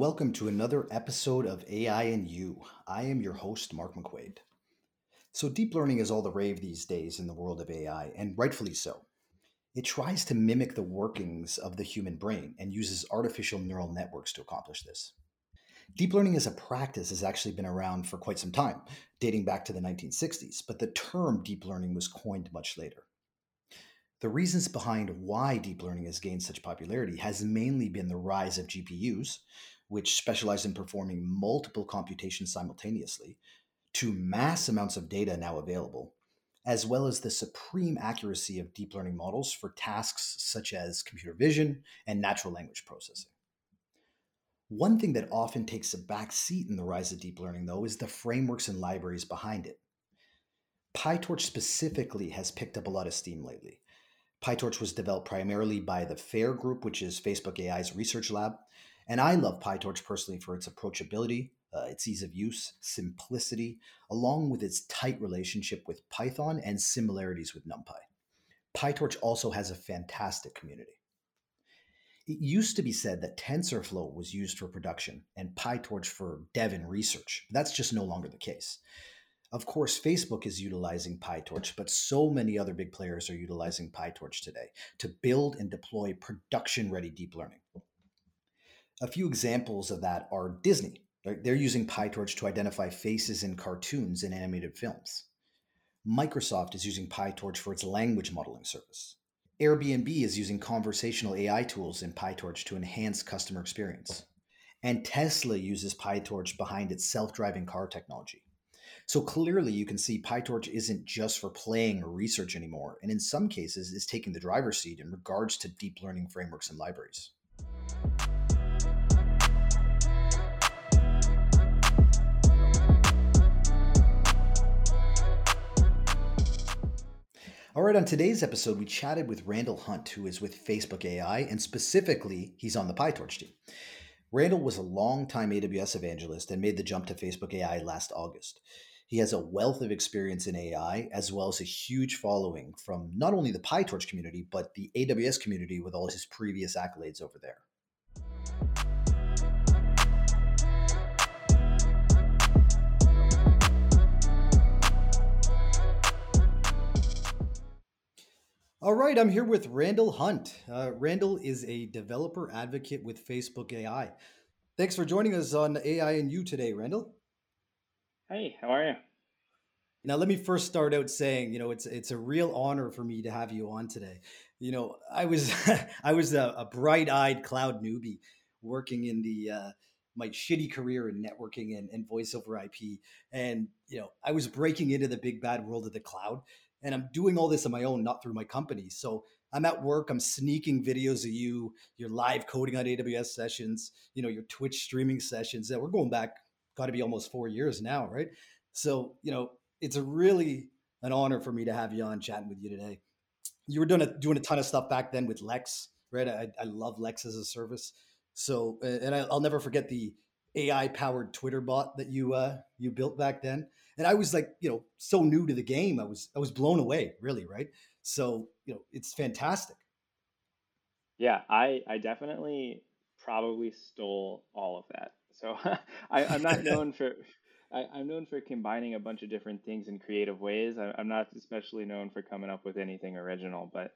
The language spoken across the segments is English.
Welcome to another episode of AI and You. I am your host, Mark McQuaid. So, deep learning is all the rave these days in the world of AI, and rightfully so. It tries to mimic the workings of the human brain and uses artificial neural networks to accomplish this. Deep learning as a practice has actually been around for quite some time, dating back to the 1960s, but the term deep learning was coined much later. The reasons behind why deep learning has gained such popularity has mainly been the rise of GPUs, which specialize in performing multiple computations simultaneously, to mass amounts of data now available, as well as the supreme accuracy of deep learning models for tasks such as computer vision and natural language processing. One thing that often takes a back seat in the rise of deep learning, though, is the frameworks and libraries behind it. PyTorch specifically has picked up a lot of steam lately. PyTorch was developed primarily by the FAIR Group, which is Facebook AI's research lab. And I love PyTorch personally for its approachability, uh, its ease of use, simplicity, along with its tight relationship with Python and similarities with NumPy. PyTorch also has a fantastic community. It used to be said that TensorFlow was used for production and PyTorch for dev and research. That's just no longer the case. Of course, Facebook is utilizing PyTorch, but so many other big players are utilizing PyTorch today to build and deploy production ready deep learning. A few examples of that are Disney. They're using PyTorch to identify faces in cartoons and animated films. Microsoft is using PyTorch for its language modeling service. Airbnb is using conversational AI tools in PyTorch to enhance customer experience. And Tesla uses PyTorch behind its self driving car technology. So clearly, you can see PyTorch isn't just for playing or research anymore, and in some cases, is taking the driver's seat in regards to deep learning frameworks and libraries. All right, on today's episode, we chatted with Randall Hunt, who is with Facebook AI, and specifically, he's on the PyTorch team. Randall was a long-time AWS evangelist and made the jump to Facebook AI last August. He has a wealth of experience in AI, as well as a huge following from not only the PyTorch community, but the AWS community with all his previous accolades over there. All right, I'm here with Randall Hunt. Uh, Randall is a developer advocate with Facebook AI. Thanks for joining us on AI and You today, Randall. Hey, how are you? Now, let me first start out saying, you know, it's it's a real honor for me to have you on today. You know, I was I was a, a bright-eyed cloud newbie working in the uh, my shitty career in networking and, and voice over IP, and you know, I was breaking into the big bad world of the cloud, and I'm doing all this on my own, not through my company. So I'm at work, I'm sneaking videos of you, your live coding on AWS sessions, you know, your Twitch streaming sessions. That we're going back got to be almost four years now, right? So, you know, it's a really an honor for me to have you on chatting with you today. You were doing a, doing a ton of stuff back then with Lex, right? I, I love Lex as a service. So, and I, will never forget the AI powered Twitter bot that you uh, you built back then. And I was like, you know, so new to the game. I was I was blown away, really, right? So, you know, it's fantastic. Yeah, I I definitely probably stole all of that. So I, I'm not known for I, am known for combining a bunch of different things in creative ways. I, am not especially known for coming up with anything original, but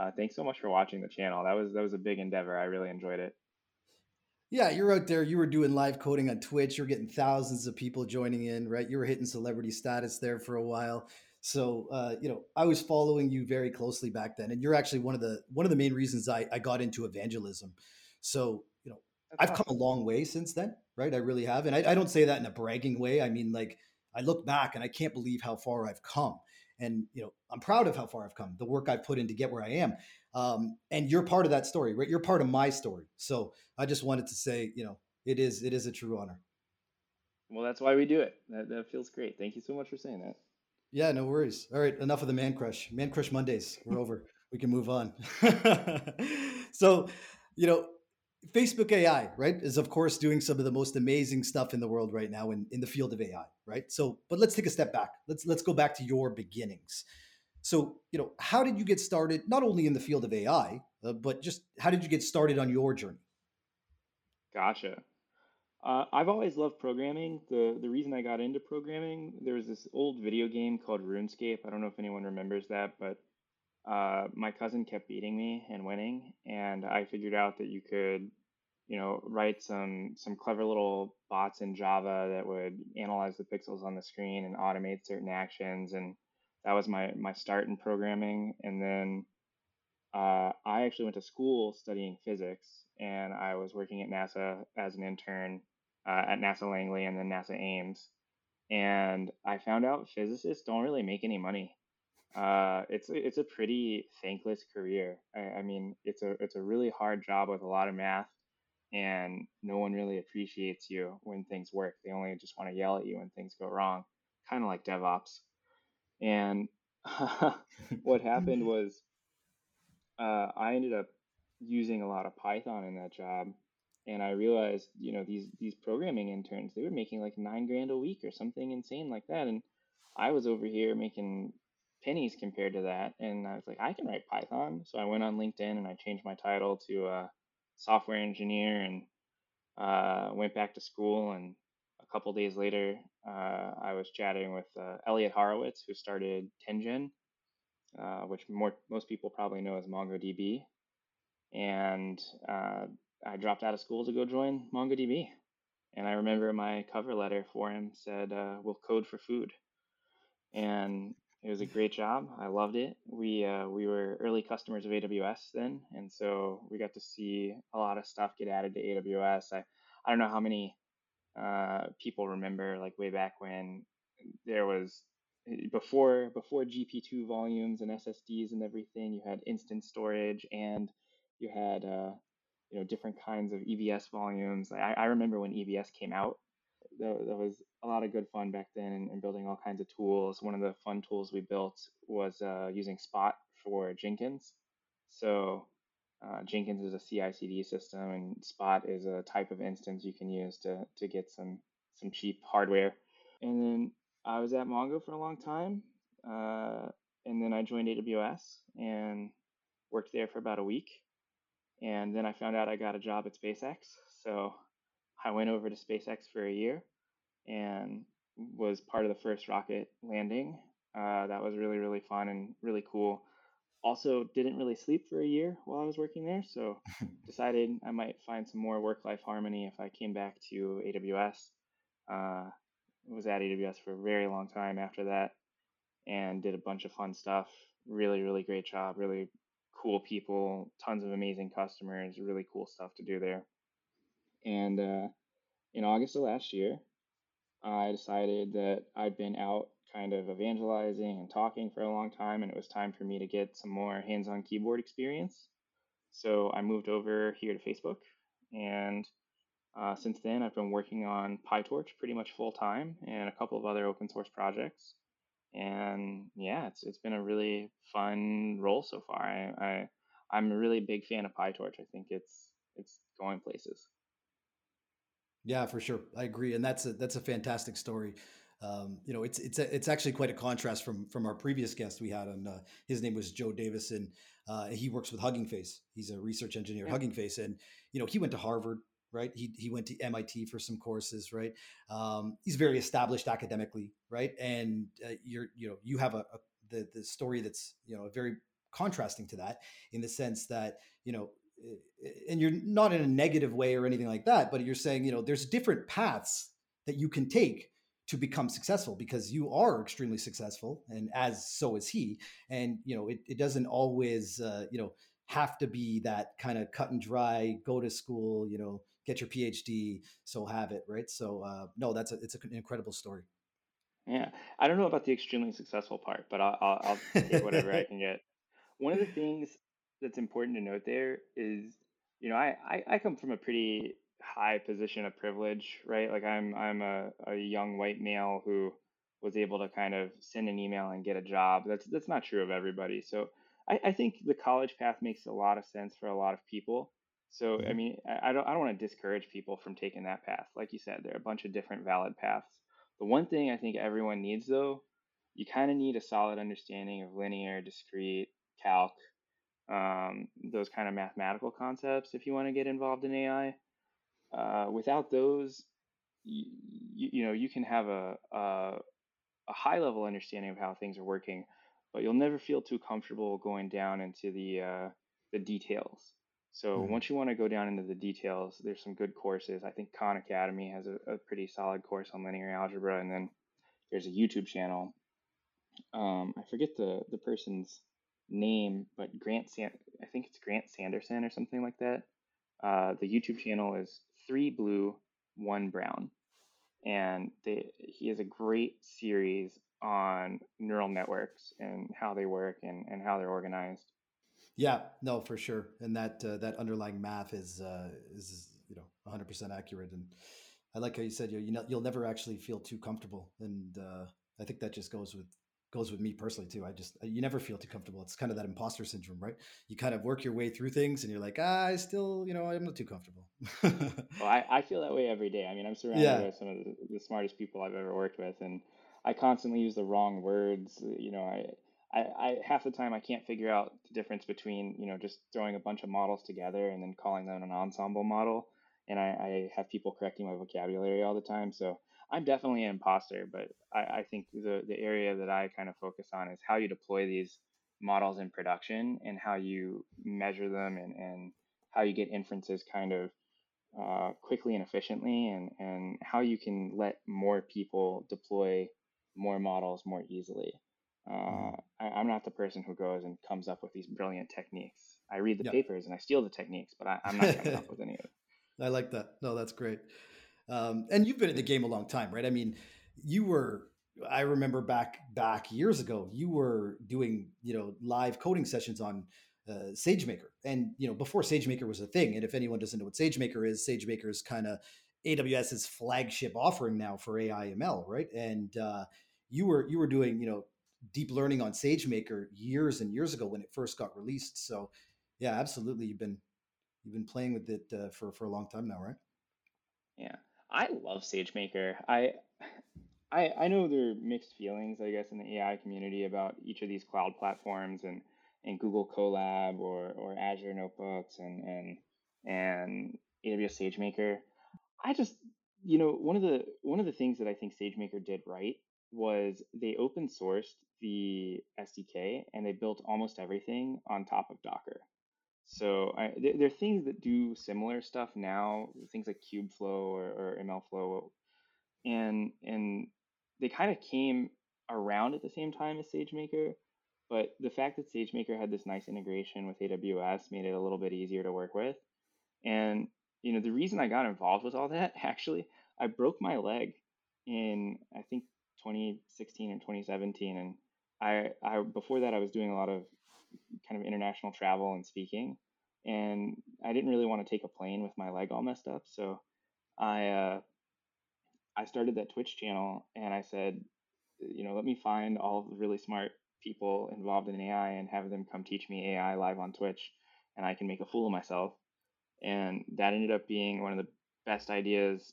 uh, thanks so much for watching the channel. That was that was a big endeavor. I really enjoyed it. Yeah, you're out there. You were doing live coding on Twitch. You're getting thousands of people joining in, right? You were hitting celebrity status there for a while. So, uh, you know, I was following you very closely back then, and you're actually one of the one of the main reasons I, I got into evangelism. So, you know, That's I've awesome. come a long way since then, right? I really have, and I, I don't say that in a bragging way. I mean, like, I look back and I can't believe how far I've come, and you know, I'm proud of how far I've come, the work I've put in to get where I am. Um, and you're part of that story, right? You're part of my story. So I just wanted to say, you know, it is it is a true honor. Well, that's why we do it. That, that feels great. Thank you so much for saying that. Yeah, no worries. All right, enough of the man crush. Man crush Mondays. We're over. We can move on. so, you know, Facebook AI, right, is of course doing some of the most amazing stuff in the world right now in, in the field of AI, right? So, but let's take a step back. Let's let's go back to your beginnings. So, you know, how did you get started not only in the field of AI, uh, but just how did you get started on your journey? Gotcha. Uh, I've always loved programming. The the reason I got into programming, there was this old video game called RuneScape. I don't know if anyone remembers that, but uh, my cousin kept beating me and winning, and I figured out that you could, you know, write some some clever little bots in Java that would analyze the pixels on the screen and automate certain actions, and that was my my start in programming. And then uh, I actually went to school studying physics, and I was working at NASA as an intern uh, at NASA Langley and then NASA Ames. And I found out physicists don't really make any money. Uh, it's it's a pretty thankless career. I, I mean, it's a it's a really hard job with a lot of math, and no one really appreciates you when things work. They only just want to yell at you when things go wrong, kind of like DevOps. And what happened was uh, I ended up using a lot of Python in that job, and I realized, you know, these these programming interns, they were making like nine grand a week or something insane like that, and I was over here making pennies compared to that, and I was like, I can write Python. So I went on LinkedIn and I changed my title to a software engineer, and uh, went back to school. And a couple days later, uh, I was chatting with uh, Elliot Horowitz, who started 10gen uh, which more most people probably know as MongoDB. And uh, I dropped out of school to go join MongoDB. And I remember my cover letter for him said, uh, "We'll code for food," and it was a great job. I loved it. We uh, we were early customers of AWS then, and so we got to see a lot of stuff get added to AWS. I I don't know how many uh, people remember like way back when there was before before GP2 volumes and SSDs and everything, you had instance storage and you had uh, you know different kinds of EBS volumes. I, I remember when EBS came out, there was a lot of good fun back then and, building all kinds of tools. One of the fun tools we built was uh, using Spot for Jenkins. So uh, Jenkins is a CI/CD system, and Spot is a type of instance you can use to to get some some cheap hardware. And then I was at Mongo for a long time, uh, and then I joined AWS and worked there for about a week. And then I found out I got a job at SpaceX, so I went over to SpaceX for a year and was part of the first rocket landing. Uh, that was really really fun and really cool. Also, didn't really sleep for a year while I was working there, so decided I might find some more work life harmony if I came back to AWS. Uh, was at AWS for a very long time after that and did a bunch of fun stuff. Really, really great job. Really cool people, tons of amazing customers, really cool stuff to do there. And uh, in August of last year, I decided that I'd been out kind of evangelizing and talking for a long time, and it was time for me to get some more hands on keyboard experience. So I moved over here to Facebook and uh, since then, I've been working on PyTorch pretty much full time and a couple of other open source projects. And yeah, it's it's been a really fun role so far. I, I I'm a really big fan of PyTorch. I think it's it's going places. Yeah, for sure, I agree, and that's a that's a fantastic story. Um, you know, it's it's a, it's actually quite a contrast from from our previous guest we had on. Uh, his name was Joe Davison. Uh, he works with Hugging Face. He's a research engineer, yeah. Hugging Face, and you know he went to Harvard right? He, he went to MIT for some courses, right? Um, he's very established academically, right? And uh, you're, you know, you have a, a, the the story that's you know very contrasting to that in the sense that you know, and you're not in a negative way or anything like that, but you're saying you know there's different paths that you can take to become successful because you are extremely successful and as so is he. And you know it, it doesn't always uh, you know have to be that kind of cut and dry go to school you know get your phd so have it right? So uh, no that's a, it's an incredible story. Yeah. I don't know about the extremely successful part but i'll, I'll, I'll take whatever i can get. One of the things that's important to note there is you know I, I, I come from a pretty high position of privilege right like i'm i'm a, a young white male who was able to kind of send an email and get a job that's that's not true of everybody so I, I think the college path makes a lot of sense for a lot of people. So I mm-hmm. mean, I, I don't I don't want to discourage people from taking that path. Like you said, there are a bunch of different valid paths. The one thing I think everyone needs though, you kind of need a solid understanding of linear, discrete, calc, um, those kind of mathematical concepts if you want to get involved in AI. Uh, without those, you, you know, you can have a, a a high level understanding of how things are working, but you'll never feel too comfortable going down into the uh, the details. So Mhm. once you want to go down into the details, there's some good courses. I think Khan Academy has a, a pretty solid course on linear algebra, and then there's a YouTube channel. Um, I forget the the person's name, but Grant San I think it's Grant Sanderson or something like that. Uh, the YouTube channel is three blue, one brown and they, he has a great series on neural networks and how they work and, and how they're organized. Yeah, no, for sure. And that uh, that underlying math is uh, is you know 100% accurate. And I like how you said you you know you'll never actually feel too comfortable. And uh, I think that just goes with goes with me personally too. I just you never feel too comfortable. It's kind of that imposter syndrome, right? You kind of work your way through things, and you're like, ah, I still, you know, I'm not too comfortable. well, I, I feel that way every day. I mean, I'm surrounded yeah, by some of the, the smartest people I've ever worked with, and I constantly use the wrong words. You know, I, I, I half the time I can't figure out the difference between you know just throwing a bunch of models together and then calling them an ensemble model, and I, I have people correcting my vocabulary all the time. So I'm definitely an imposter, but I, I think the the area that I kind of focus on is how you deploy these models in production and how you measure them and, and how you get inferences kind of uh, quickly and efficiently and, and how you can let more people deploy more models more easily. Uh, Mhm. I, I'm not the person who goes and comes up with these brilliant techniques. I read the yeah. papers and I steal the techniques, but I, I'm not coming up with any of it. I like that. No, that's great. Um, and you've been in the game a long time, right? I mean, you were. I remember back back years ago, you were doing you know live coding sessions on uh, SageMaker, and you know before SageMaker was a thing. And if anyone doesn't know what SageMaker is, SageMaker is kind of AWS's flagship offering now for AI ML, right? And uh, you were you were doing you know deep learning on SageMaker years and years ago when it first got released. So yeah, absolutely, you've been you've been playing with it uh, for for a long time now, right? Yeah, I love SageMaker. I I I know there are mixed feelings, I guess, in the AI community about each of these cloud platforms and and Google Colab or or Azure Notebooks and and and AWS SageMaker. I just, you know, one of the one of the things that I think SageMaker did right was they open sourced the SDK and they built almost everything on top of Docker. So I, there, there are things that do similar stuff now, things like Kubeflow or, or MLflow, and and they kind of came around at the same time as SageMaker. But the fact that SageMaker had this nice integration with AWS made it a little bit easier to work with. And you know, the reason I got involved with all that actually, I broke my leg in I think 2016 or 2017, and I, I before that I was doing a lot of kind of international travel and speaking, and I didn't really want to take a plane with my leg all messed up, so I uh, I started that Twitch channel, and I said, you know, let me find all the really smart people involved in AI and have them come teach me AI live on Twitch, and I can make a fool of myself. And that ended up being one of the best ideas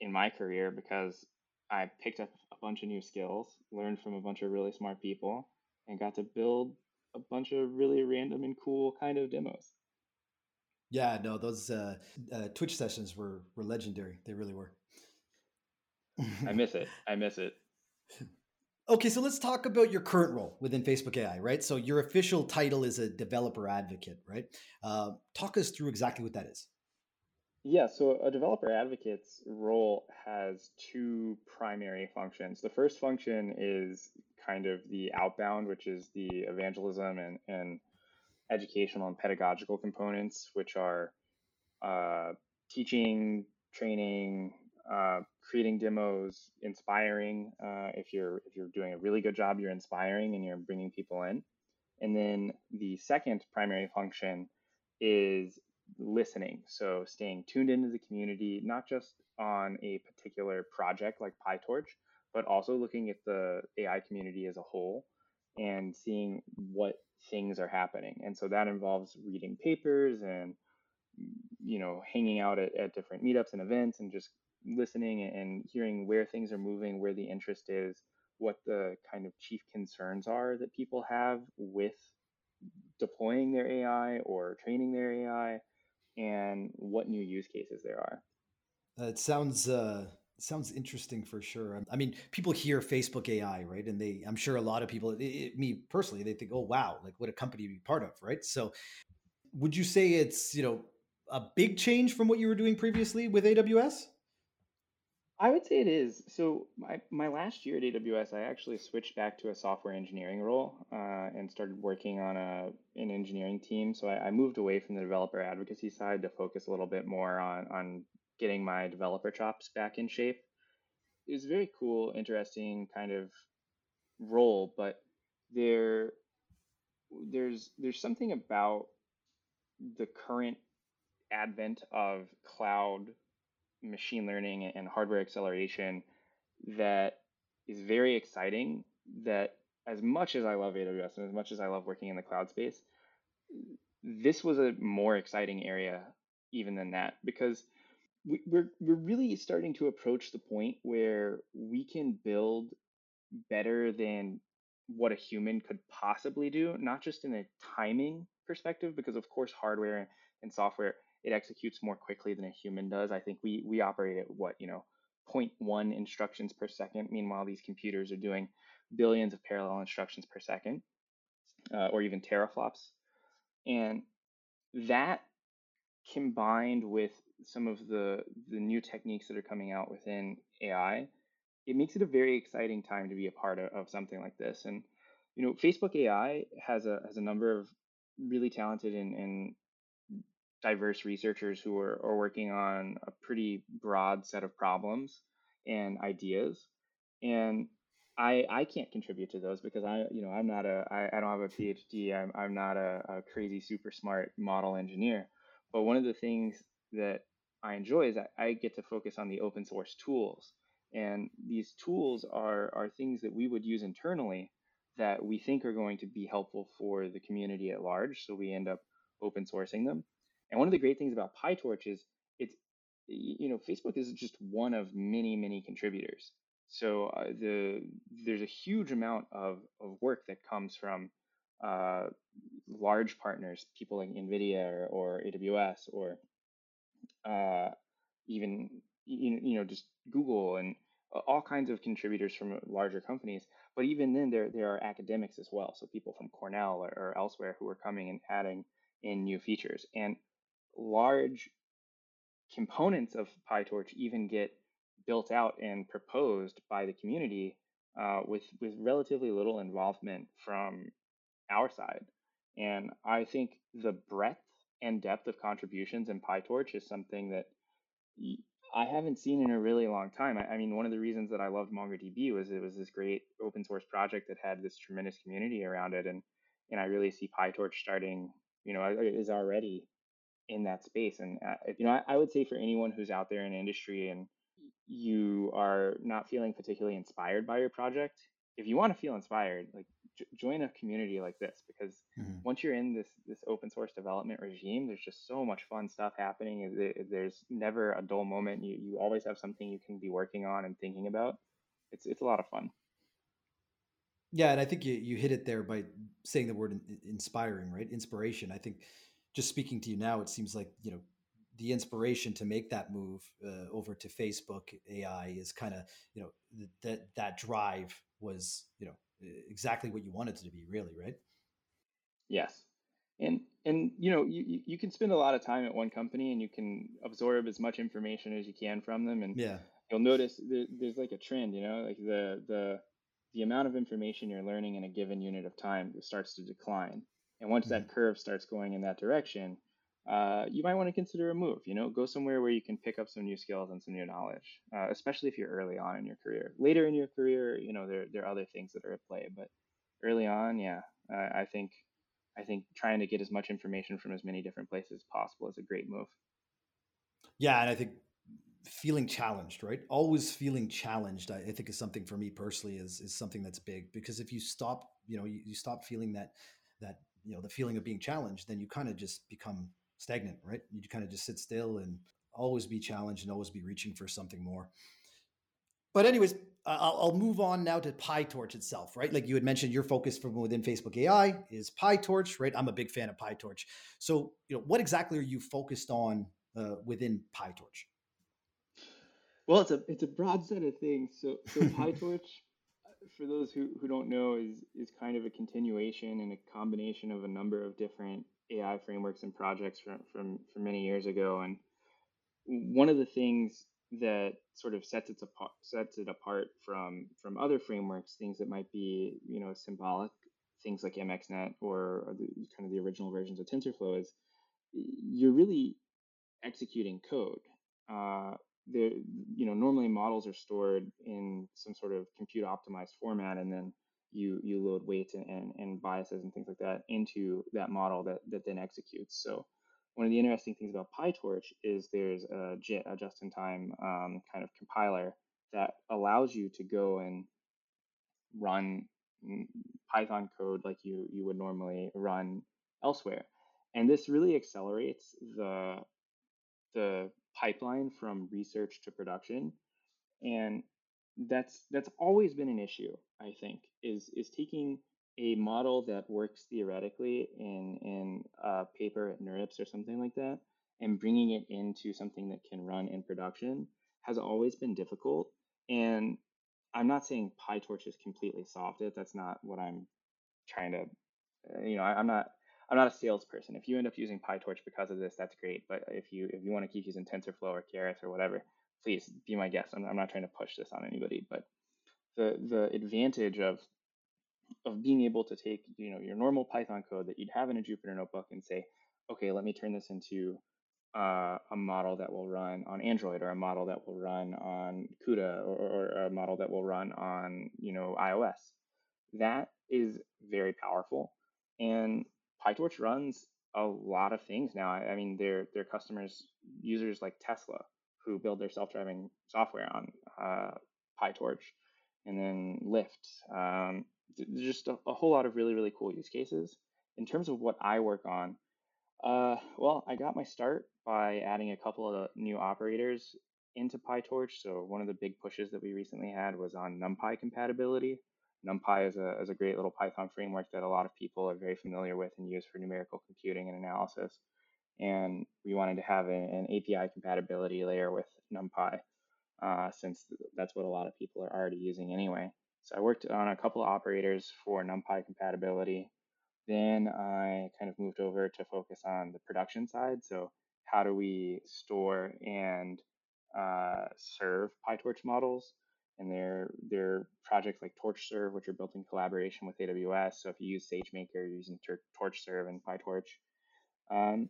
in my career because I picked up a bunch of new skills, learned from a bunch of really smart people, and got to build a bunch of really random and cool kind of demos. Yeah, no, those uh, uh, Twitch sessions were were legendary. They really were. I miss it. I miss it. Okay, so let's talk about your current role within Facebook AI, right? So your official title is a developer advocate, right? Uh, talk us through exactly what that is. Yeah, so a developer advocate's role has two primary functions. The first function is kind of the outbound, which is the evangelism and, and educational and pedagogical components, which are uh, teaching, training, uh, creating demos, inspiring. Uh, if you're if you're doing a really good job, you're inspiring and you're bringing people in. And then the second primary function is listening. So staying tuned into the community, not just on a particular project like PyTorch, but also looking at the AI community as a whole and seeing what things are happening. And so that involves reading papers and you know hanging out at, at different meetups and events and just listening and hearing where things are moving, where the interest is, what the kind of chief concerns are that people have with deploying their AI or training their AI, and what new use cases there are. Uh, it sounds uh, sounds interesting for sure. I mean, people hear Facebook AI, right? And they, I'm sure a lot of people, it, it, me personally, they think, oh wow, like what a company to be part of, right? So, would you say it's you know a big change from what you were doing previously with AWS? I would say it is. So my, my last year at AWS, I actually switched back to a software engineering role uh, and started working on a an engineering team. So I, I, moved away from the developer advocacy side to focus a little bit more on on getting my developer chops back in shape. It was a very cool, interesting kind of role, but there there's there's something about the current advent of cloud machine learning and hardware acceleration that is very exciting that as much as I love AWS and as much as I love working in the cloud space, this was a more exciting area even than that because we, we're we're really starting to approach the point where we can build better than what a human could possibly do, not just in a timing perspective, because of course hardware and software it executes more quickly than a human does. I think we we operate at what you know 0.1 instructions per second. Meanwhile, these computers are doing billions of parallel instructions per second, uh, or even teraflops, and that combined with some of the the new techniques that are coming out within AI, it makes it a very exciting time to be a part of, of something like this. And you know, Facebook AI has a has a number of really talented and, and diverse researchers who are, are working on a pretty broad set of problems and ideas. And I, I can't contribute to those because I, you know, I'm not a, I, I don't have a PhD. I'm, I'm not a, a crazy, super smart model engineer. But one of the things that I enjoy is that I get to focus on the open source tools. And these tools are, are things that we would use internally that we think are going to be helpful for the community at large. So we end up open sourcing them. And one of the great things about PyTorch is it's, you know, Facebook is just one of many, many contributors. So uh, the there's a huge amount of, of work that comes from uh, large partners, people like NVIDIA or, or AWS or uh, even you know just Google and all kinds of contributors from larger companies. But even then, there there are academics as well. So people from Cornell or, or elsewhere who are coming and adding in new features. And large components of PyTorch even get built out and proposed by the community uh, with with relatively little involvement from our side. And I think the breadth and depth of contributions in PyTorch is something that I haven't seen in a really long time. I, I mean, one of the reasons that I loved MongoDB was it was this great open source project that had this tremendous community around it, and and I really see PyTorch starting, you know, is already in that space. And uh, you know, I, I, would say for anyone who's out there in industry and you are not feeling particularly inspired by your project, if you want to feel inspired, like j- join a community like this because mm-hmm. once you're in this this open source development regime, there's just so much fun stuff happening. There's never a dull moment. You you always have something you can be working on and thinking about. It's it's a lot of fun. Yeah, and I think you you hit it there by saying the word inspiring, right? Inspiration. I think just speaking to you now, it seems like you know the inspiration to make that move uh, over to Facebook AI is kind of you know th- that that drive was you know exactly what you wanted it to be, really, right? Yes, and and you know you you can spend a lot of time at one company and you can absorb as much information as you can from them, and yeah, you'll notice there, there's like a trend, you know, like the the the amount of information you're learning in a given unit of time starts to decline and once that mm-hmm. curve starts going in that direction, uh, you might want to consider a move. You know, go somewhere where you can pick up some new skills and some new knowledge, uh, especially if you're early on in your career. Later in your career, you know, there there are other things that are at play, but early on, yeah, uh, I think I think trying to get as much information from as many different places as possible is a great move. Yeah, and I think feeling challenged, right? Always feeling challenged, I, think is something for me personally is is something that's big because if you stop, you know, you, you stop feeling that that you know the feeling of being challenged then you kind of just become stagnant right? You kind of just sit still and always be challenged and always be reaching for something more. But anyways I'll, I'll move on now to pytorch itself right? Like you had mentioned your focus from within facebook ai is pytorch right? I'm a big fan of pytorch. So you know what exactly are you focused on uh, within pytorch? Well, it's a it's a broad set of things. So so PyTorch, for those who, who don't know, is is kind of a continuation and a combination of a number of different AI frameworks and projects from from, from many years ago. And one of the things that sort of sets it apart sets it apart from from other frameworks, things that might be you know symbolic, things like MXNet or, or the, kind of the original versions of TensorFlow, is you're really executing code. Uh, there, you know, normally models are stored in some sort of compute optimized format, and then you you load weights and, and, and biases and things like that into that model that that then executes. So one of the interesting things about PyTorch is there's a, JIT, a just-in-time um, kind of compiler that allows you to go and run Python code like you you would normally run elsewhere, and this really accelerates the the pipeline from research to production. And that's that's always been an issue i think is is taking a model that works theoretically in in a paper at NeurIPS or something like that and bringing it into something that can run in production has always been difficult. And i'm not saying pytorch has completely solved it that's not what i'm trying to you know I, i'm not I'm not a salesperson. If you end up using PyTorch because of this, that's great. But if you if you want to keep using TensorFlow or Keras or whatever, please be my guest. I'm, I'm not trying to push this on anybody, but the the advantage of of being able to take you know your normal Python code that you'd have in a Jupyter notebook and say, okay, let me turn this into uh, a model that will run on Android or a model that will run on CUDA or, or a model that will run on you know iOS. That is very powerful, and PyTorch runs a lot of things now. I, mean, their their customers, users like Tesla, who build their self-driving software on uh, PyTorch, and then Lyft. Um, just a, a, whole lot of really really cool use cases. In terms of what I work on, uh, well, I got my start by adding a couple of new operators into PyTorch. So one of the big pushes that we recently had was on NumPy compatibility. NumPy is a, is a great little Python framework that a lot of people are very familiar with and use for numerical computing and analysis. And we wanted to have an, an API compatibility layer with NumPy uh, since that's what a lot of people are already using anyway. So I worked on a couple of operators for NumPy compatibility. Then I kind of moved over to focus on the production side. So how do we store and uh, serve PyTorch models? And they're they're projects like TorchServe, which are built in collaboration with AWS. So if you use SageMaker, you're using TorchServe and PyTorch. Um,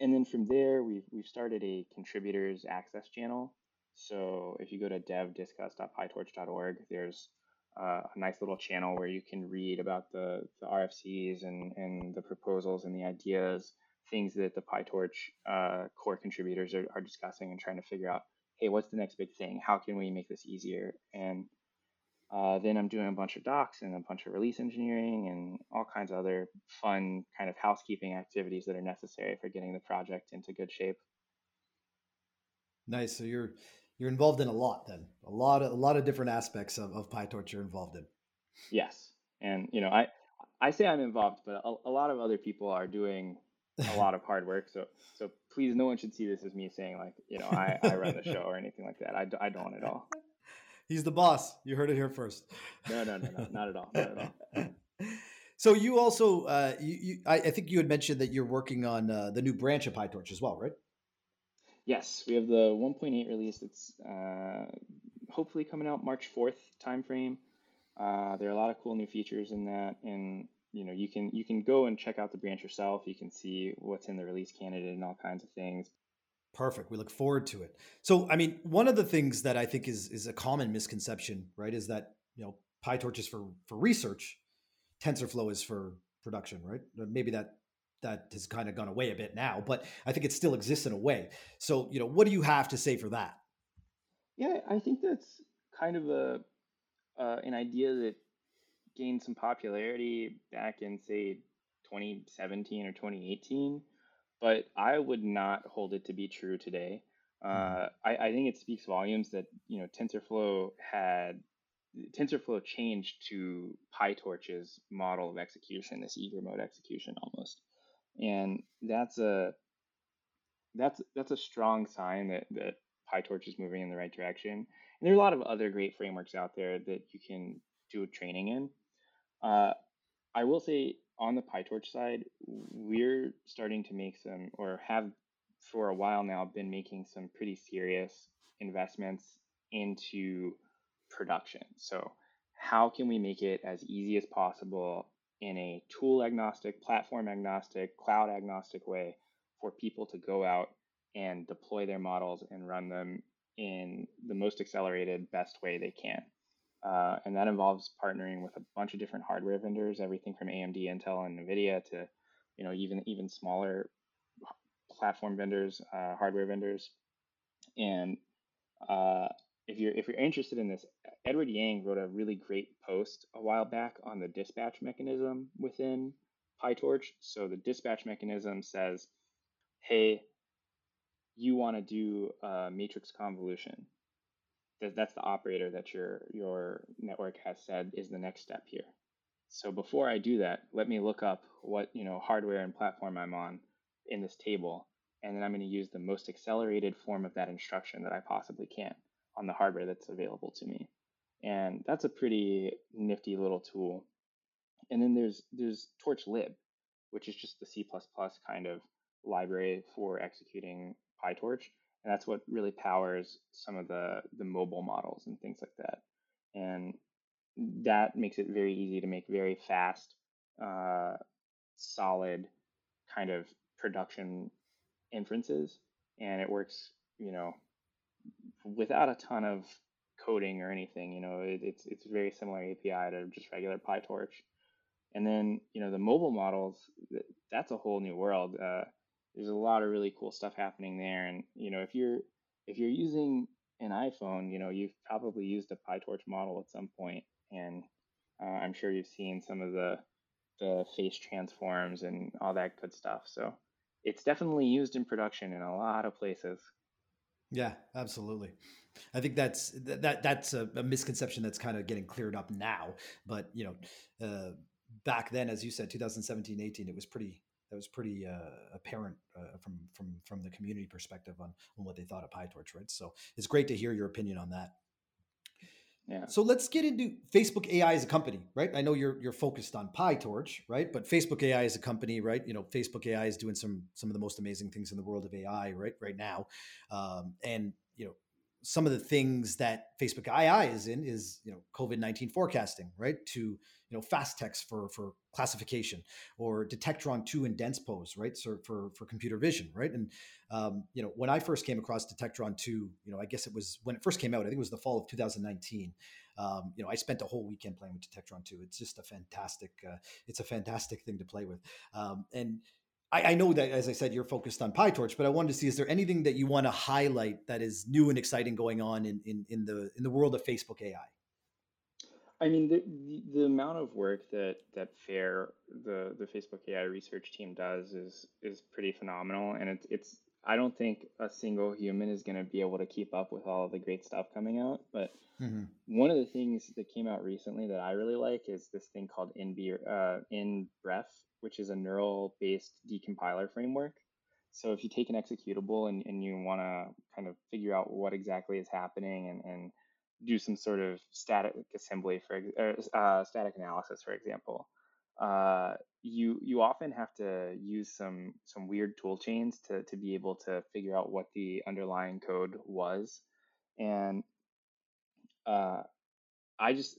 and then from there, we've we've started a contributors access channel. So if you go to devdiscuss.pytorch.org, there's uh, a nice little channel where you can read about the, the RFCs and, and the proposals and the ideas, things that the PyTorch uh, core contributors are, are discussing and trying to figure out hey, what's the next big thing? How can we make this easier? And uh, then I'm doing a bunch of docs and a bunch of release engineering and all kinds of other fun kind of housekeeping activities that are necessary for getting the project into good shape. Nice. So you're you're involved in a lot then. A lot of a lot of different aspects of, of PyTorch you're involved in. Yes. And you know, I I say I'm involved, but a, a lot of other people are doing a lot of hard work. So so please, no one should see this as me saying like you know I, I run the show or anything like that. I, I don't at all. He's the boss. You heard it here first. No, no, no, no, not at all. Not at all. So you also, uh, you, you I, I, think you had mentioned that you're working on uh, the new branch of PyTorch as well, right? Yes, we have the 1.8 release. It's uh, hopefully coming out March 4th timeframe. Uh, there are a lot of cool new features in that, and you know you can you can go and check out the branch yourself. You can see what's in the release candidate and all kinds of things. Perfect. We look forward to it. So i mean one of the things that i think is is a common misconception right is that you know pytorch is for for research tensorflow is for production right? Maybe that that has kind of gone away a bit now but i think it still exists in a way. So you know what do you have to say for that? Yeah i think that's kind of a uh, an idea that gained some popularity back in say 2017 or 2018, but I would not hold it to be true today. Uh, mm-hmm. I, I think it speaks volumes that you know TensorFlow had TensorFlow changed to PyTorch's model of execution, this eager mode execution almost, and that's a that's that's a strong sign that that PyTorch is moving in the right direction. And there are a lot of other great frameworks out there that you can do training in. Uh, I will say on the PyTorch side, we're starting to make some, or have for a while now, been making some pretty serious investments into production. So, how can we make it as easy as possible in a tool agnostic, platform agnostic, cloud agnostic way for people to go out and deploy their models and run them in the most accelerated, best way they can? Uh, and that involves partnering with a bunch of different hardware vendors, everything from AMD, Intel, and NVIDIA to, you know, even even smaller platform vendors, uh, hardware vendors. And uh, if you're if you're interested in this, Edward Yang wrote a really great post a while back on the dispatch mechanism within PyTorch. So the dispatch mechanism says, "Hey, you want to do a matrix convolution. That's the operator that your your network has said is the next step here. So before I do that, let me look up what you know hardware and platform I'm on in this table, and then I'm going to use the most accelerated form of that instruction that I possibly can on the hardware that's available to me. And that's a pretty nifty little tool. And then there's there's TorchLib, which is just the C++ kind of library for executing PyTorch, and that's what really powers some of the the mobile models and things like that. And that makes it very easy to make very fast, uh, solid kind of production inferences, and it works, you know, without a ton of coding or anything. You know, it, it's it's very similar API to just regular PyTorch. And then you know the mobile models, that's a whole new world. Uh, there's a lot of really cool stuff happening there. And you know if you're if you're using an iPhone, you know you've probably used a PyTorch model at some point, and uh, I'm sure you've seen some of the the face transforms and all that good stuff. So it's definitely used in production in a lot of places. Yeah, absolutely. I think that's that that's a, a misconception that's kind of getting cleared up now. But you know, uh, back then, as you said, 2017, 18, it was pretty that was pretty uh, apparent uh, from from from the community perspective on on what they thought of PyTorch, right? So it's great to hear your opinion on that. Yeah. So let's get into Facebook AI as a company, right? I know you're you're focused on PyTorch, right? But Facebook AI as a company, right? You know, Facebook AI is doing some some of the most amazing things in the world of AI, right? Right now, um, and you know, some of the things that Facebook AI is in is you know COVID nineteen forecasting, right? To you know fast text for for classification or detectron 2 and dense-pose right? So for for computer vision right? And um, you know when i first came across detectron 2 you know i guess it was when it first came out i think it was the fall of 2019 um, you know i spent a whole weekend playing with detectron 2 it's just a fantastic uh, it's a fantastic thing to play with. Um, and I, I know that, as I said, you're focused on PyTorch, but I wanted to see is there anything that you want to highlight that is new and exciting going on in, in, in the in the world of Facebook AI? I mean, the, the, amount of work that that FAIR, the the Facebook AI research team does is is pretty phenomenal, and it's it's I don't think a single human is going to be able to keep up with all of the great stuff coming out. But mm-hmm. one of the things that came out recently that I really like is this thing called in uh, N-Bref, which is a neural based decompiler framework. So if you take an executable and, and you want to kind of figure out what exactly is happening and, and do some sort of static assembly for uh, static analysis, for example, uh, you you often have to use some some weird tool chains to to be able to figure out what the underlying code was, and uh, I just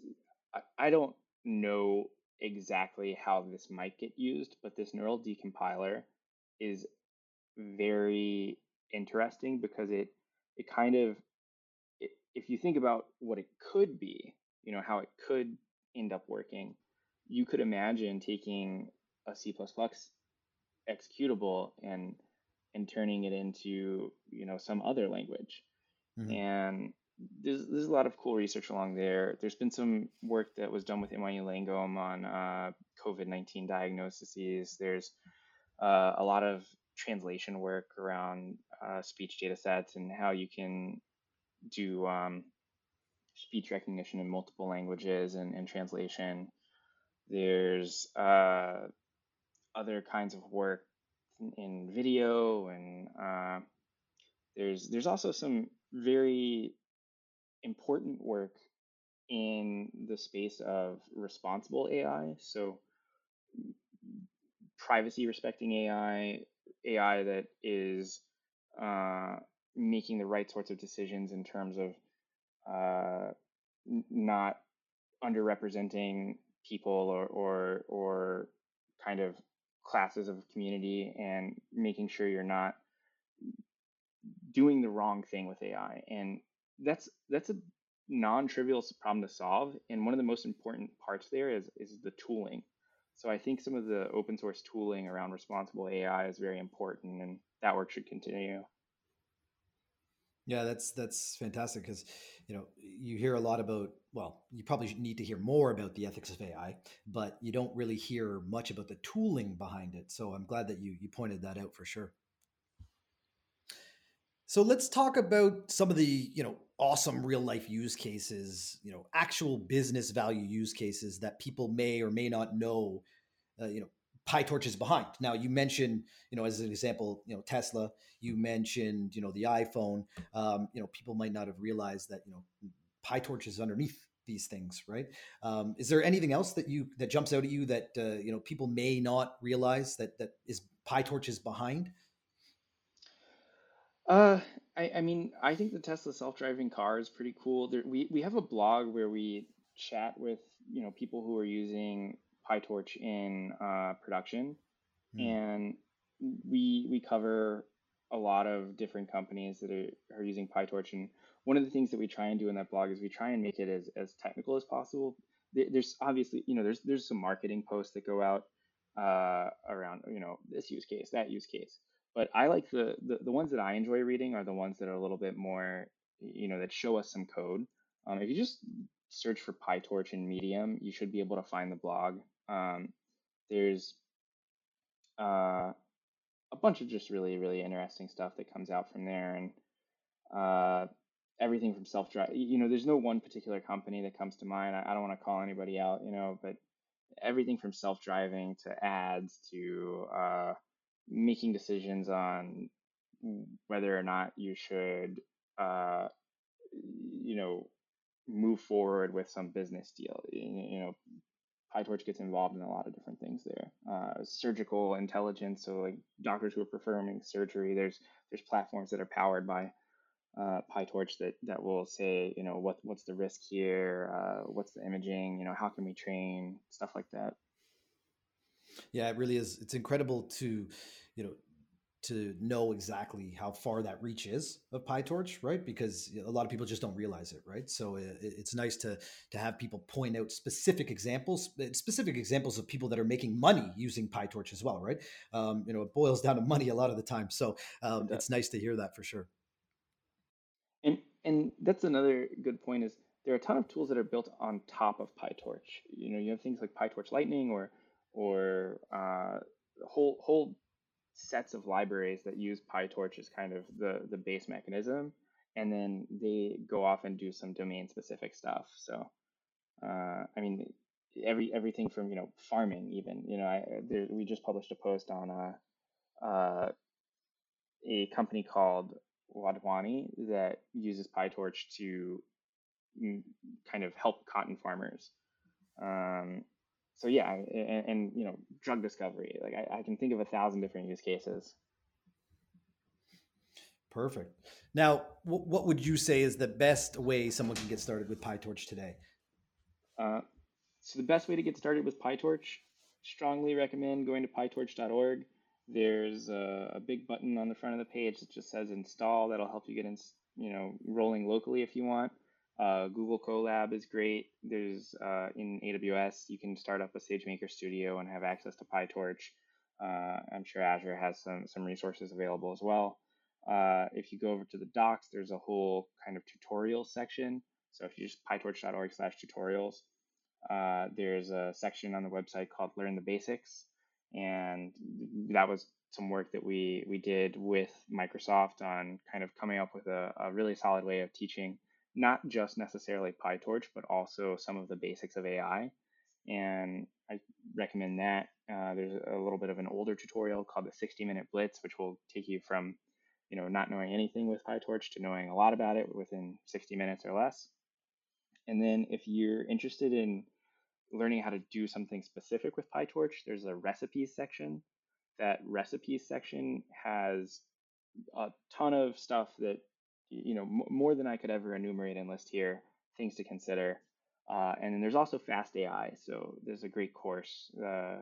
I, I don't know exactly how this might get used, but this neural decompiler is very interesting because it it kind of if you think about what it could be, you know, how it could end up working, you could imagine taking a C++ executable and and turning it into, you know, some other language. Mm-hmm. And there's, there's a lot of cool research along there. There's been some work that was done with NYU Langone on uh, COVID 19 diagnoses. There's uh, a lot of translation work around uh, speech data sets and how you can do um, speech recognition in multiple languages and, and translation. There's uh, other kinds of work in, video, and uh, there's there's also some very important work in the space of responsible AI. So, privacy respecting AI, AI that is uh, making the right sorts of decisions in terms of uh, not underrepresenting people or, or or kind of classes of community and making sure you're not doing the wrong thing with AI. And that's that's a non-trivial problem to solve. And one of the most important parts there is is the tooling. So I think some of the open source tooling around responsible AI is very important, and that work should continue. Yeah, that's that's fantastic because you know you hear a lot about well, you probably need to hear more about the ethics of AI, but you don't really hear much about the tooling behind it. So I'm glad that you you pointed that out for sure. So let's talk about some of the, you know, awesome real life use cases, you know, actual business value use cases that people may or may not know, uh, you know, PyTorch is behind. Now you mentioned, you know, as an example, you know, Tesla. You mentioned, you know, the iPhone. Um, you know, people might not have realized that, you know, PyTorch is underneath these things, right? Um, is there anything else that you that jumps out at you that uh, you know people may not realize that that is PyTorch is behind? Uh, I, I mean, I think the Tesla self-driving car is pretty cool. There, we we have a blog where we chat with you know people who are using PyTorch in uh, production, mm. and we we cover a lot of different companies that are, are using PyTorch. And one of the things that we try and do in that blog is we try and make it as, as technical as possible. There's obviously, you know, there's there's some marketing posts that go out uh, around, you know, this use case, that use case. But I like the, the, the ones that I enjoy reading are the ones that are a little bit more, you know, that show us some code. Um, if you just search for PyTorch in Medium, you should be able to find the blog. Um, there's uh, a bunch of just really, really interesting stuff that comes out from there. And uh, everything from self drive, you know, there's no one particular company that comes to mind. I, I don't want to call anybody out, you know, but everything from self driving to ads to, uh, making decisions on whether or not you should, uh, you know, move forward with some business deal. You know, PyTorch gets involved in a lot of different things there. Uh, surgical intelligence, so like doctors who are performing surgery, there's there's platforms that are powered by uh, PyTorch that that will say, you know, what what's the risk here, uh, what's the imaging, you know, how can we train, stuff like that. Yeah, it really is. It's incredible to, you know, to know exactly how far that reach is of PyTorch, right? Because a lot of people just don't realize it, right? So it, it's nice to to have people point out specific examples, eh, specific examples of people that are making money using PyTorch as well, right? Um, you know, it boils down to money a lot of the time. So um, it's nice to hear that for sure. And and that's another good point is there are a ton of tools that are built on top of PyTorch. You know, you have things like PyTorch Lightning or or uh, whole whole sets of libraries that use PyTorch as kind of the the base mechanism, and then they go off and do some domain specific stuff. So, uh, I mean, every everything from you know farming even you know I there, we just published a post on a uh, uh, a company called Wadhwani that uses PyTorch to mm, kind of help cotton farmers. Um, so yeah, and, and, you know, drug discovery. Like I, I can think of a thousand different use cases. Perfect. Now, w- what would you say is the best way someone can get started with PyTorch today? Uh, so the best way to get started with PyTorch, strongly recommend going to pytorch.org. There's a, a, big button on the front of the page that just says install. That'll help you get in, you know, rolling locally if you want. Uh, Google Colab is great. There's uh, in AWS, you can start up a SageMaker Studio and have access to PyTorch. Uh, I'm sure Azure has some some resources available as well. Uh, if you go over to the docs, there's a whole kind of tutorial section. So if you just pytorch.org/tutorials, uh, there's a section on the website called Learn the Basics, and that was some work that we we did with Microsoft on kind of coming up with a, a really solid way of teaching not just necessarily PyTorch, but also some of the basics of AI. And I recommend that. Uh, there's a little bit of an older tutorial called the 60 Minute Blitz, which will take you from you know, not knowing anything with PyTorch to knowing a lot about it within 60 minutes or less. And then if you're interested in learning how to do something specific with PyTorch, there's a recipes section. That recipes section has a ton of stuff that, you know, m- more than I could ever enumerate and list here, things to consider. Uh, and then there's also Fast AI. So there's a great course uh,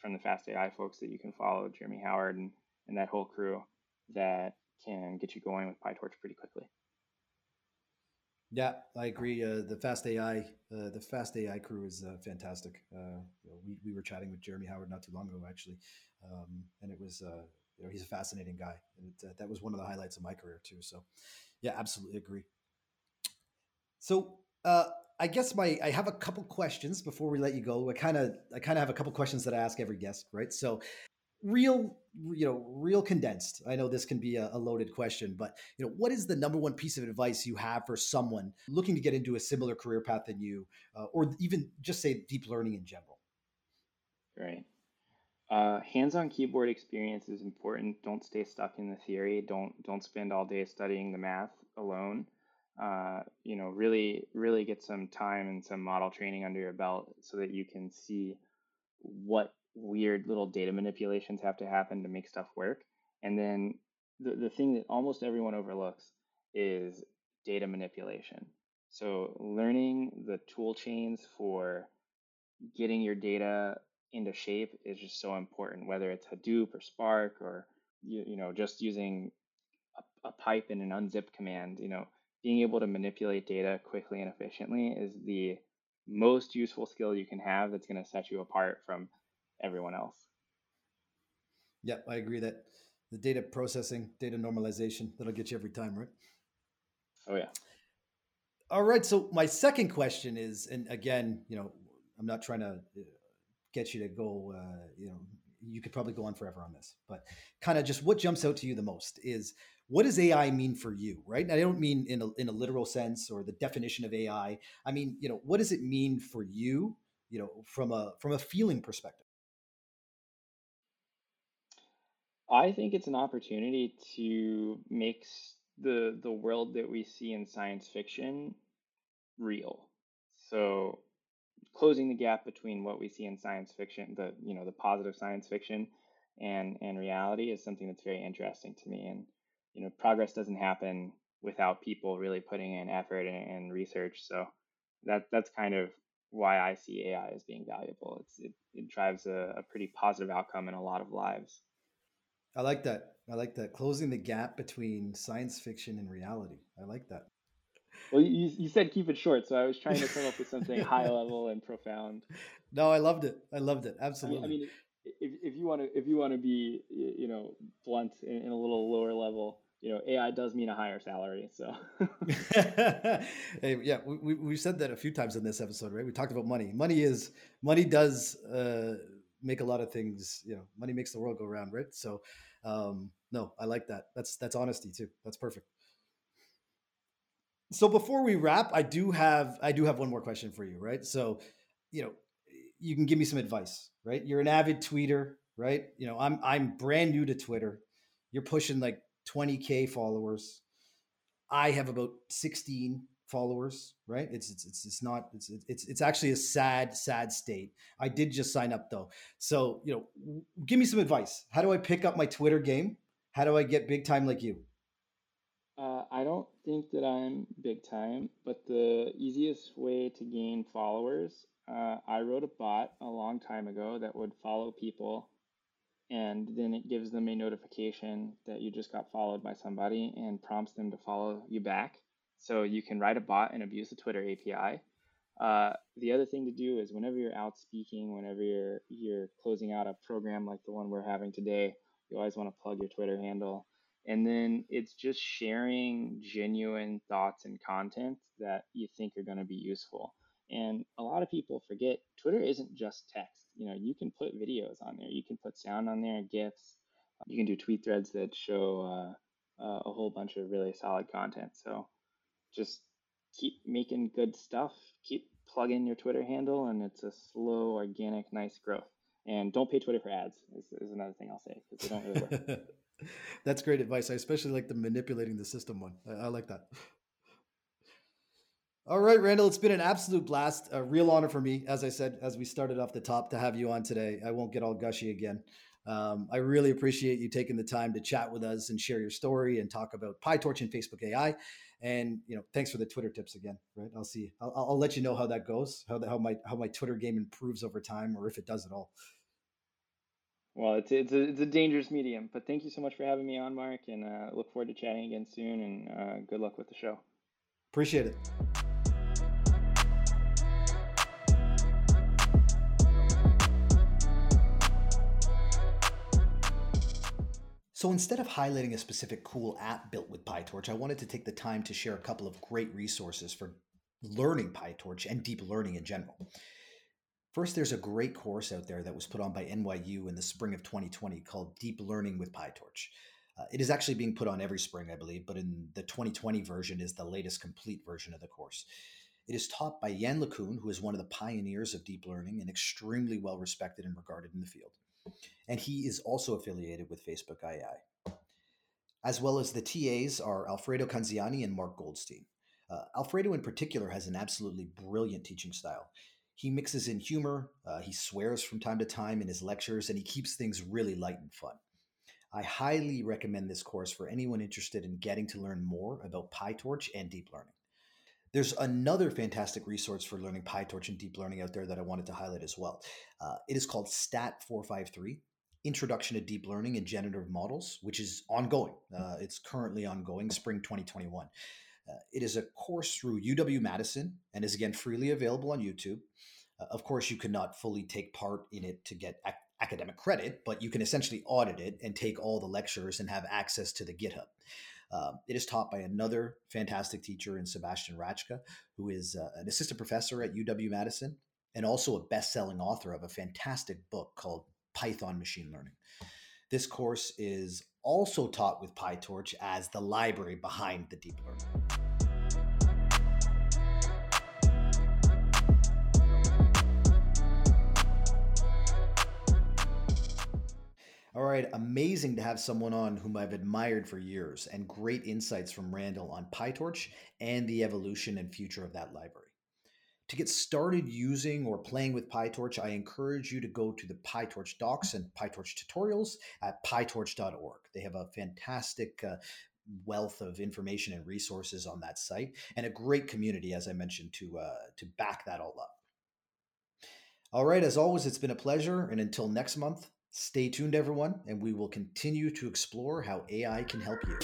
from the Fast AI folks that you can follow, Jeremy Howard and, and that whole crew that can get you going with PyTorch pretty quickly. Yeah, I agree. Uh, the Fast AI, uh, the Fast AI crew is uh, fantastic. Uh, we, we were chatting with Jeremy Howard not too long ago, actually, um, and it was uh, you know he's a fascinating guy, and it, that was one of the highlights of my career too. So, yeah, absolutely agree. So, I guess my I have a couple questions before we let you go. I kind of I kind of have a couple questions that I ask every guest, right? So, real you know real condensed i know this can be a, a, loaded question but you know what is the number one piece of advice you have for someone looking to get into a similar career path than you uh, or even just say deep learning in general right uh, hands-on keyboard experience is important don't stay stuck in the theory don't don't spend all day studying the math alone uh, you know really really get some time and some model training under your belt so that you can see what weird little data manipulations have to happen to make stuff work. And then the, the thing that almost everyone overlooks is data manipulation. So learning the tool chains for getting your data into shape is just so important, whether it's Hadoop or Spark or you, you know just using a, a pipe and an unzip command. You know, being able to manipulate data quickly and efficiently is the most useful skill you can have that's going to set you apart from everyone else. Yeah, I agree that the data processing, data normalization, that'll get you every time, right? Oh yeah. All right. So my second question is, and again, you know, I'm not trying to uh, get you to go, uh, you know, you could probably go on forever on this, but kind of just what jumps out to you the most is what does AI mean for you, right? And I don't mean in a, in a literal sense or the definition of AI. I mean, you know, what does it mean for you, you know, from a from a feeling perspective? I think it's an opportunity to make the the world that we see in science fiction real. So closing the gap between what we see in science fiction, the you know the positive science fiction, and and reality is something that's very interesting to me. And you know progress doesn't happen without people really putting in effort and, and research. So that that's kind of why I see AI as being valuable. It's it, it drives a, a pretty positive outcome in a lot of lives. I like that. I like that. Closing the gap between science fiction and reality. I like that. Well, you, you said keep it short, so I was trying to come up with something high level and profound. No, I loved it. I loved it. Absolutely. I mean, I mean if, if you want to if you want to be you know blunt in, a little lower level, you know AI does mean a higher salary. So. hey, yeah, we we said that a few times in this episode, right? We talked about money. Money is money does uh, make a lot of things. You know, money makes the world go round, right? So um, no, I like that. That's that's honesty too. That's perfect. So before we wrap, I do have I do have one more question for you, right? So, you know, you can give me some advice, right? You're an avid tweeter, right? You know, I'm I'm brand new to Twitter. You're pushing like 20k followers. I have about 16 followers, right? It's it's it's, it's not it's it's it's actually a sad sad state. I did just sign up though. So, you know, give me some advice. How do I pick up my Twitter game? How do I get big time like you? Uh, I don't think that I'm big time, but the easiest way to gain followers, uh, I wrote a bot a long time ago that would follow people and then it gives them a notification that you just got followed by somebody and prompts them to follow you back. So you can write a bot and abuse the Twitter API. Uh, the other thing to do is whenever you're out speaking, whenever you're you're closing out a program like the one we're having today, you always want to plug your Twitter handle. And then it's just sharing genuine thoughts and content that you think are going to be useful. And a lot of people forget Twitter isn't just text. You know, you can put videos on there, you can put sound on there, GIFs. You can do tweet threads that show uh, a whole bunch of really solid content. So just keep making good stuff, keep plugging your Twitter handle, and it's a slow, organic, nice growth. And don't pay Twitter for ads is, is another thing I'll say because they don't really work. That's great advice. I especially like the manipulating the system one. I, I like that. All right, Randall, it's been an absolute blast. A real honor for me, as I said, as we started off the top, to have you on today. I won't get all gushy again. Um, I really appreciate you taking the time to chat with us and share your story and talk about PyTorch and Facebook AI. And you know, thanks for the Twitter tips again. Right? I'll see. I'll, I'll let you know how that goes, how the, how my how my Twitter game improves over time, or if it does at all. Well, it's it's a, it's a dangerous medium, but thank you so much for having me on, Mark, and uh, look forward to chatting again soon. And uh, good luck with the show. Appreciate it. So instead of highlighting a specific cool app built with PyTorch, I wanted to take the time to share a couple of great resources for learning PyTorch and deep learning in general. First, there's a great course out there that was put on by NYU in the spring of 2020 called Deep Learning with PyTorch. Uh, it is actually being put on every spring, I believe, but in the 2020 version is the latest complete version of the course. It is taught by Yann LeCun, who is one of the pioneers of deep learning and extremely well respected and regarded in the field and he is also affiliated with Facebook AI. As well as the TAs are Alfredo Canziani and Mark Goldstein. Uh, Alfredo, in particular, has an absolutely brilliant teaching style. He mixes in humor, uh, he swears from time to time in his lectures, and he keeps things really light and fun. I highly recommend this course for anyone interested in getting to learn more about PyTorch and deep learning. There's another fantastic resource for learning PyTorch and deep learning out there that I wanted to highlight as well. Uh, it is called STAT 453 Introduction to Deep Learning and Generative Models, which is ongoing. Uh, it's currently ongoing, spring 2021. Uh, it is a course through UW Madison and is again freely available on YouTube. Uh, of course, you cannot fully take part in it to get ac- academic credit, but you can essentially audit it and take all the lectures and have access to the GitHub. Um, it is taught by another fantastic teacher in Sebastian Raschka, who is uh, an assistant professor at UW Madison and also a best selling author of a fantastic book called Python Machine Learning. This course is also taught with PyTorch as the library behind the deep learning. All right, amazing to have someone on whom I've admired for years and great insights from Randall on PyTorch and the evolution and future of that library. To get started using or playing with PyTorch, I encourage you to go to the PyTorch docs and PyTorch tutorials at pytorch.org. They have a fantastic uh, wealth of information and resources on that site and a great community, as I mentioned, to, uh, to back that all up. All right, as always, it's been a pleasure. And until next month, Stay tuned, everyone, and we will continue to explore how AI can help you.